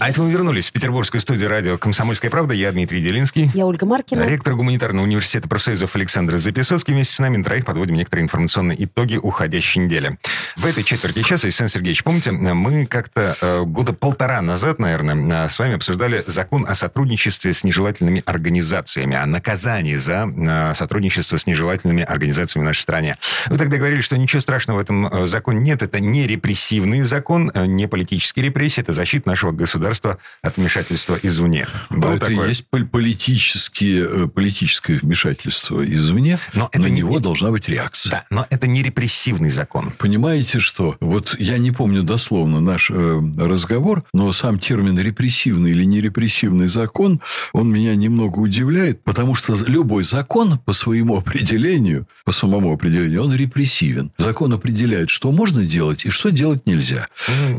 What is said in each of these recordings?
А это мы вернулись в петербургскую студию радио «Комсомольская правда». Я Дмитрий Делинский. Я Ольга Маркина. Ректор гуманитарного университета профсоюзов Александр Записоцкий. Вместе с нами на троих подводим некоторые информационные итоги уходящей недели. В этой четверти часа, Александр Сергеевич, помните, мы как-то э, года полтора назад, наверное, э, с вами обсуждали закон о сотрудничестве с нежелательными организациями, о наказании за э, сотрудничество с нежелательными организациями в нашей стране. Вы тогда говорили, что ничего страшного в этом э, законе нет. Это не репрессивный закон, э, не политические репрессии, это защита нашего государства от вмешательства извне. Был это такой- и есть пол- политические, э, политическое вмешательство извне, Но но это на не- него должна быть реакция. Да, но это не репрессивный закон. Понимаете, что? Вот я не помню дословно наш э, разговор, но сам термин репрессивный или нерепрессивный закон, он меня немного удивляет, потому что любой закон по своему определению, по самому определению, он репрессивен. Закон определяет, что можно делать и что делать нельзя.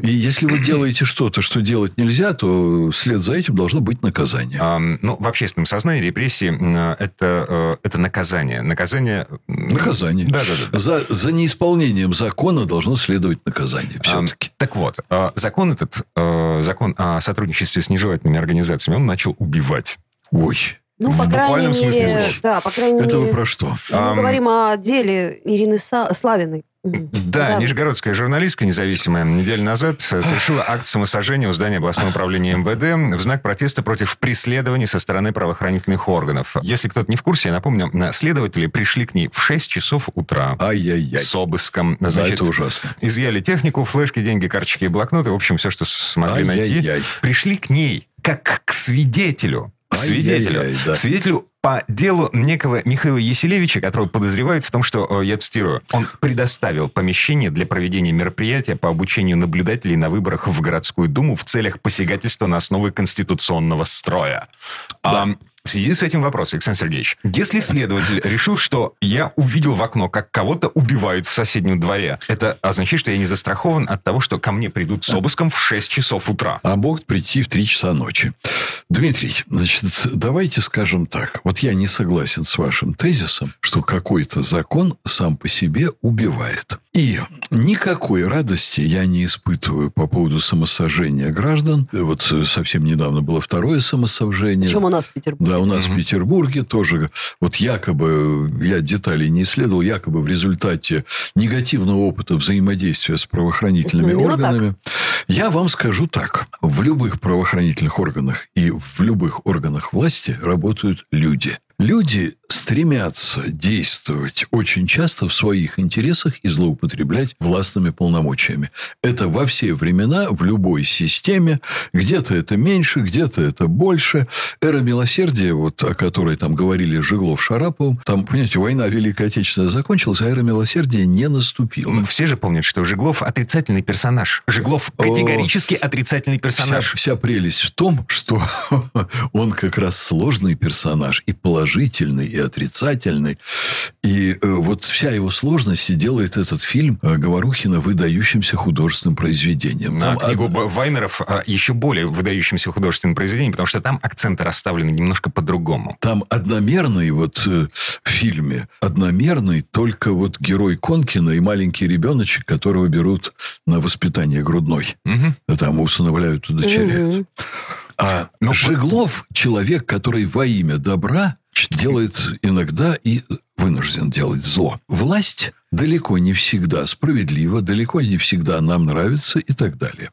И если вы делаете что-то, что делать нельзя, то вслед за этим должно быть наказание. Ам, ну, в общественном сознании репрессии это, э, это наказание. Наказание... Наказание. Да, да, да. За, за неисполнением закона должно следовать наказание все-таки. Так вот, э, закон этот, э, закон о сотрудничестве с нежелательными организациями, он начал убивать. Ой, Ну, В по крайней буквальном смысле мере, слова. да, по крайней это мере, вы про что? мы Ам. говорим о деле Ирины Славиной. Мгм. Да, нижегородская журналистка независимая неделю назад совершила акт самосожжения у здания областного управления МВД в знак протеста против преследований со стороны правоохранительных органов. Если кто-то не в курсе, я напомню, следователи пришли к ней в 6 часов утра Ай-яй-яй. с обыском. Да, Значит, это ужасно. изъяли технику, флешки, деньги, карточки и блокноты, в общем, все, что смогли найти. Ай-яй-яй. Пришли к ней как к свидетелю. Свидетелю. Ай-яй-яй, да. Свидетелю по делу некого Михаила Еселевича, которого подозревают в том, что, э, я цитирую, он предоставил помещение для проведения мероприятия по обучению наблюдателей на выборах в городскую думу в целях посягательства на основы конституционного строя. А, в связи с этим вопрос, Александр Сергеевич. Если следователь решил, что я увидел в окно, как кого-то убивают в соседнем дворе, это означает, что я не застрахован от того, что ко мне придут с обыском в 6 часов утра. А могут прийти в 3 часа ночи. Дмитрий, значит, давайте скажем так. Вот я не согласен с вашим тезисом, что какой-то закон сам по себе убивает. И никакой радости я не испытываю по поводу самосожжения граждан. Вот э, совсем недавно было второе самосожжение. Причем у нас в Петербурге. Да, у нас в Петербурге тоже, вот якобы, я деталей не исследовал, якобы в результате негативного опыта взаимодействия с правоохранительными Именно органами. Я вам скажу так. В любых правоохранительных органах и в любых органах власти работают люди. Люди стремятся действовать очень часто в своих интересах и злоупотреблять властными полномочиями. Это во все времена, в любой системе. Где-то это меньше, где-то это больше. Эра милосердия, вот о которой там говорили Жиглов Шараповым, там, понимаете, война Великая Отечественная закончилась, а эра милосердия не наступила. Все же помнят, что Жиглов отрицательный персонаж. Жиглов категорически отрицательный Вся, персонаж. вся прелесть в том, что он как раз сложный персонаж, и положительный, и отрицательный. И э, вот вся его сложность и делает этот фильм э, Говорухина выдающимся художественным произведением. Там книгу од- Вайнеров а, еще более выдающимся художественным произведением, потому что там акценты расставлены немножко по-другому. Там одномерный вот э, в фильме, одномерный только вот герой Конкина и маленький ребеночек, которого берут на воспитание грудной. А Там усыновляют, удочеряют. Мгм. А Ну, Жиглов человек, который во имя добра делает иногда и вынужден делать зло. Власть далеко не всегда справедлива, далеко не всегда нам нравится и так далее.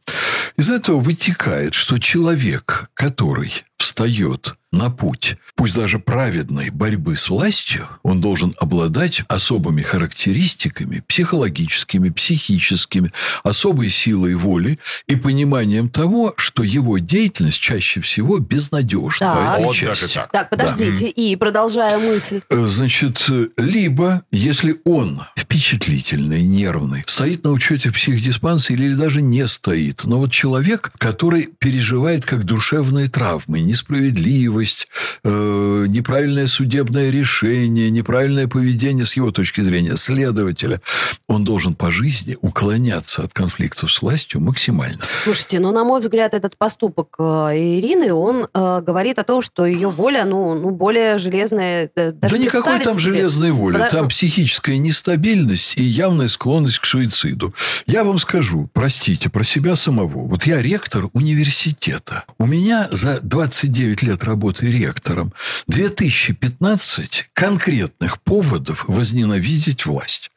Из этого вытекает, что человек, который встает на путь, пусть даже праведной борьбы с властью, он должен обладать особыми характеристиками, психологическими, психическими, особой силой воли и пониманием того, что его деятельность чаще всего безнадежна. По этой Вот части. даже так. Так, подождите. И продолжая мысль. Э, Значит, э, либо, если он впечатлительный, нервный, стоит на учете в психдиспансере или даже не стоит, но вот человек, который переживает как душевные травмы, несправедливость, уступчивость, э, неправильное судебное решение, неправильное поведение с его точки зрения следователя, он должен по жизни уклоняться от конфликтов с властью максимально. Слушайте, ну, на мой взгляд, этот поступок э, Ирины, он э, говорит о том, что ее воля, ну, ну более железная. э, Даже да никакой там себе. железной воли. Там психическая нестабильность и явная склонность к суициду. Я вам скажу, простите, про себя самого. Вот я ректор университета. У меня за 29 лет работы ректором 2015 конкретных поводов возненавидеть власть.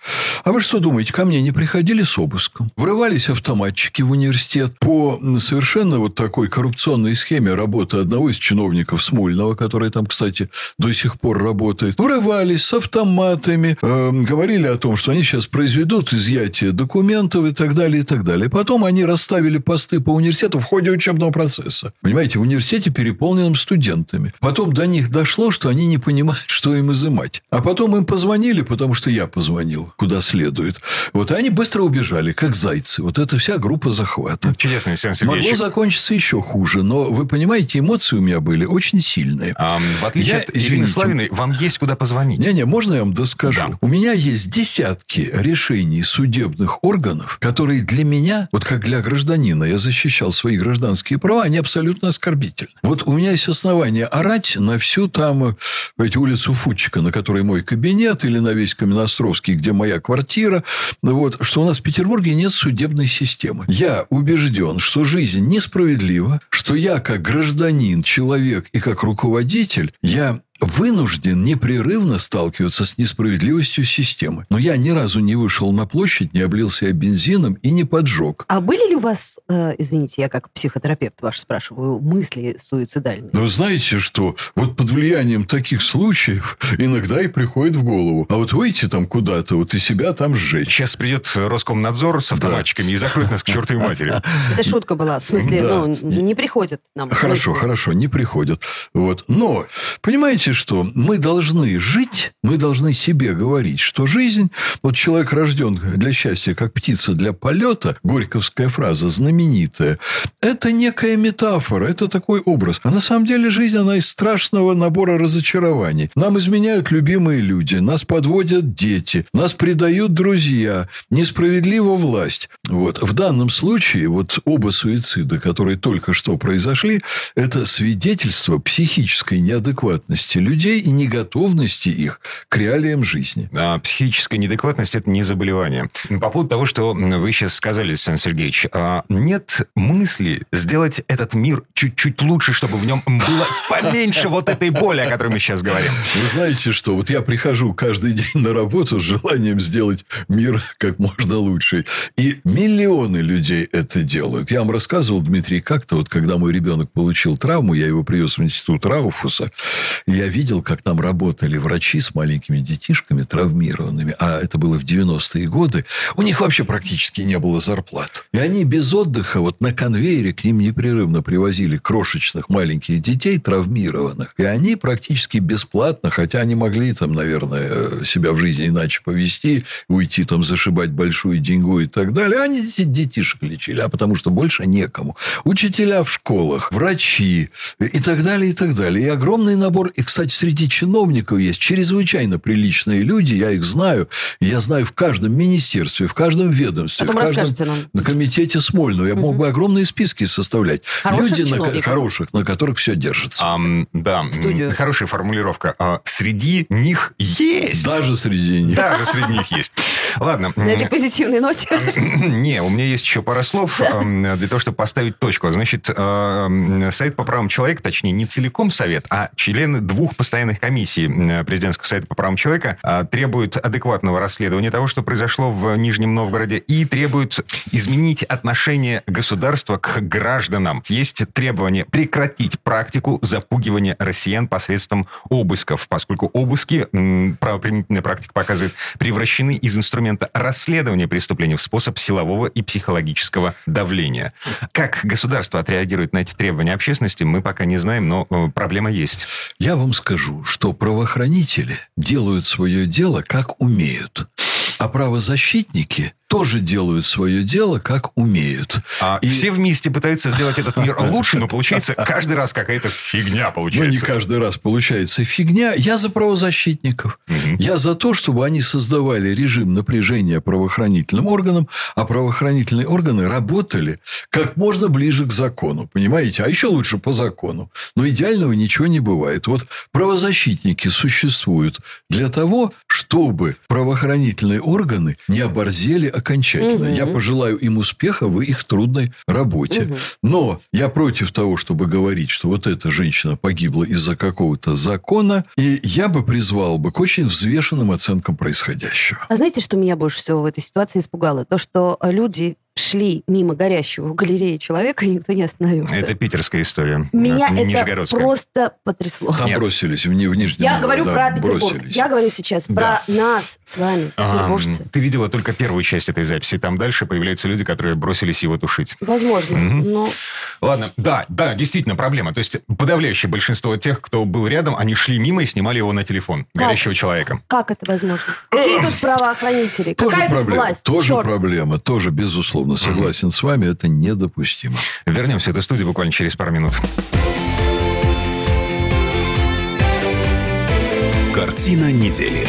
А вы что думаете, ко мне не приходили с обыском? Врывались автоматчики в университет по совершенно вот такой коррупционной схеме работы одного из чиновников Смольного, который там, кстати, до сих пор работает. Врывались с автоматами, эм, говорили о том, что они сейчас произведут изъятие документов и так далее, и так далее. Потом они расставили посты по университету в ходе учебного процесса. Понимаете, в университете переполненным студентами. Потом до них дошло, что они не понимают, что им изымать. А потом им позвонили, потому что я позвонил, куда следует. Вот и они быстро убежали, как зайцы. Вот это вся группа захвата. Чудесный, Александр Могло закончиться еще хуже, но вы понимаете, эмоции у меня были очень сильные. А, в отличие Я, от Ирины. Славиной, вам есть куда позвонить. Не-не, можно я вам доскажу? Да. У меня есть десятки решений судебных органов, которые для меня, вот как для гражданина, я защищал свои гражданские права, они абсолютно оскорбительны. Вот у меня есть основания орать на всю там, э, эти улицу Фудчика, на которой мой кабинет, или на весь Каменостровский, где моя квартира, ну вот, что у нас в Петербурге нет судебной системы. Я убежден, что жизнь несправедлива, что я как гражданин, человек и как руководитель, я вынужден непрерывно сталкиваться с несправедливостью системы. Но я ни разу не вышел на площадь, не облил себя бензином и не поджег. А были ли у вас, э, извините, я как психотерапевт ваш спрашиваю, мысли суицидальные? Но знаете что? Вот под влиянием таких случаев иногда и приходит в голову. А вот выйти там куда-то, вот и себя там сжечь. Сейчас придет Роскомнадзор с автоматчиками и закроет нас к чертовой матери. Это шутка была. В смысле, Да. ну, не приходят нам. Хорошо, хорошо, не приходят. Вот. Но, понимаете что? Мы должны жить, мы должны себе говорить, что жизнь, вот человек рожден для счастья, как птица для полета, горьковская фраза знаменитая, это некая метафора, это такой образ. А на самом деле жизнь, она из страшного набора разочарований. Нам изменяют любимые люди, нас подводят дети, нас предают друзья, несправедлива власть. Вот. В данном случае вот оба суицида, которые только что произошли, это свидетельство психической неадекватности людей и неготовности их к реалиям жизни. А, Психическая неадекватность – это не заболевание. По поводу того, что вы сейчас сказали, Александр Сергеевич, а, нет мысли сделать этот мир чуть-чуть лучше, чтобы в нем было поменьше вот этой боли, о которой мы сейчас говорим. Вы знаете что? Вот я прихожу каждый день на работу с желанием сделать мир как можно лучше. И миллионы людей это делают. Я вам рассказывал, Дмитрий, как-то вот, когда мой ребенок получил травму, я его привез в институт Рауфуса, и я видел, как там работали врачи с маленькими детишками травмированными. А это было в 90-е годы. У них вообще практически не было зарплат. И они без отдыха вот на конвейере к ним непрерывно привозили крошечных маленьких детей травмированных. И они практически бесплатно, хотя они могли там, наверное, себя в жизни иначе повести, уйти там зашибать большую деньгу и так далее, они детишек лечили, а потому что больше некому. Учителя в школах, врачи и так далее, и так далее. И огромный набор. И, кстати, среди чиновников есть чрезвычайно приличные люди, я их знаю. Я знаю в каждом министерстве, в каждом ведомстве, Потом в каждом нам. на комитете Смольного. Я мог бы огромные списки составлять. Хороших люди, на, хороших, на которых все держится. Ам, да, студию. хорошая формулировка. А, Среди них есть. Даже среди них. Даже среди них есть. Ладно. На этой позитивной ноте. Не, у меня есть еще пара слов эм, для того, чтобы поставить точку. Значит, эм, Совет по правам человека, точнее, не целиком Совет, а члены двух постоянных комиссий э, Президентского Совета по правам человека э, требуют адекватного расследования того, что произошло в Нижнем Новгороде, и требуют изменить отношение государства к гражданам. Есть требование прекратить практику запугивания россиян посредством обысков, поскольку обыски, правоприменительная практика показывает, превращены из инструмента расследования преступлений в способ силового и психологического давления. Как государство отреагирует на эти требования общественности, мы пока не знаем, но э, проблема есть. Я вам скажу, что правоохранители делают свое дело как умеют. А правозащитники тоже делают свое дело, как умеют. А И- все вместе пытаются сделать этот мир лучше, но получается каждый раз какая-то фигня Ну, получается. не каждый раз получается фигня. Я за правозащитников. Я за то, чтобы они создавали режим напряжения правоохранительным органам, а правоохранительные органы работали как можно ближе к закону. Понимаете? А еще лучше по закону. Но идеального ничего не бывает. Вот правозащитники существуют для того, чтобы правоохранительные органы не оборзели окончательно. Мгм. Я пожелаю им успеха в их трудной работе. Мгм. Но я против того, чтобы говорить, что вот эта женщина погибла из-за какого-то закона. И я бы призвал бы к очень взвешенным оценкам происходящего. А знаете, что меня больше всего в этой ситуации испугало? То, что люди шли мимо горящего в галерее человека, и никто не остановился. Это питерская история. Меня это Нижегородская. просто потрясло. Там Нет. бросились в, в Нижнем Я говорю да, про Петербург. бросились. Я говорю сейчас Да. про нас с вами, А, петербуржцы. Ты видела только первую часть этой записи. Там дальше появляются люди, которые бросились его тушить. Возможно. Мгм. Но Ладно, да, да, действительно проблема. То есть подавляющее большинство тех, кто был рядом, они шли мимо и снимали его на телефон. Как? Горящего человека. как это возможно? Какие тут правоохранители? Тоже Какая тут проблема. власть? Тоже Черт. проблема. Тоже, безусловно, согласен с вами. Это недопустимо. Вернемся в эту студию буквально через пару минут. Картина недели.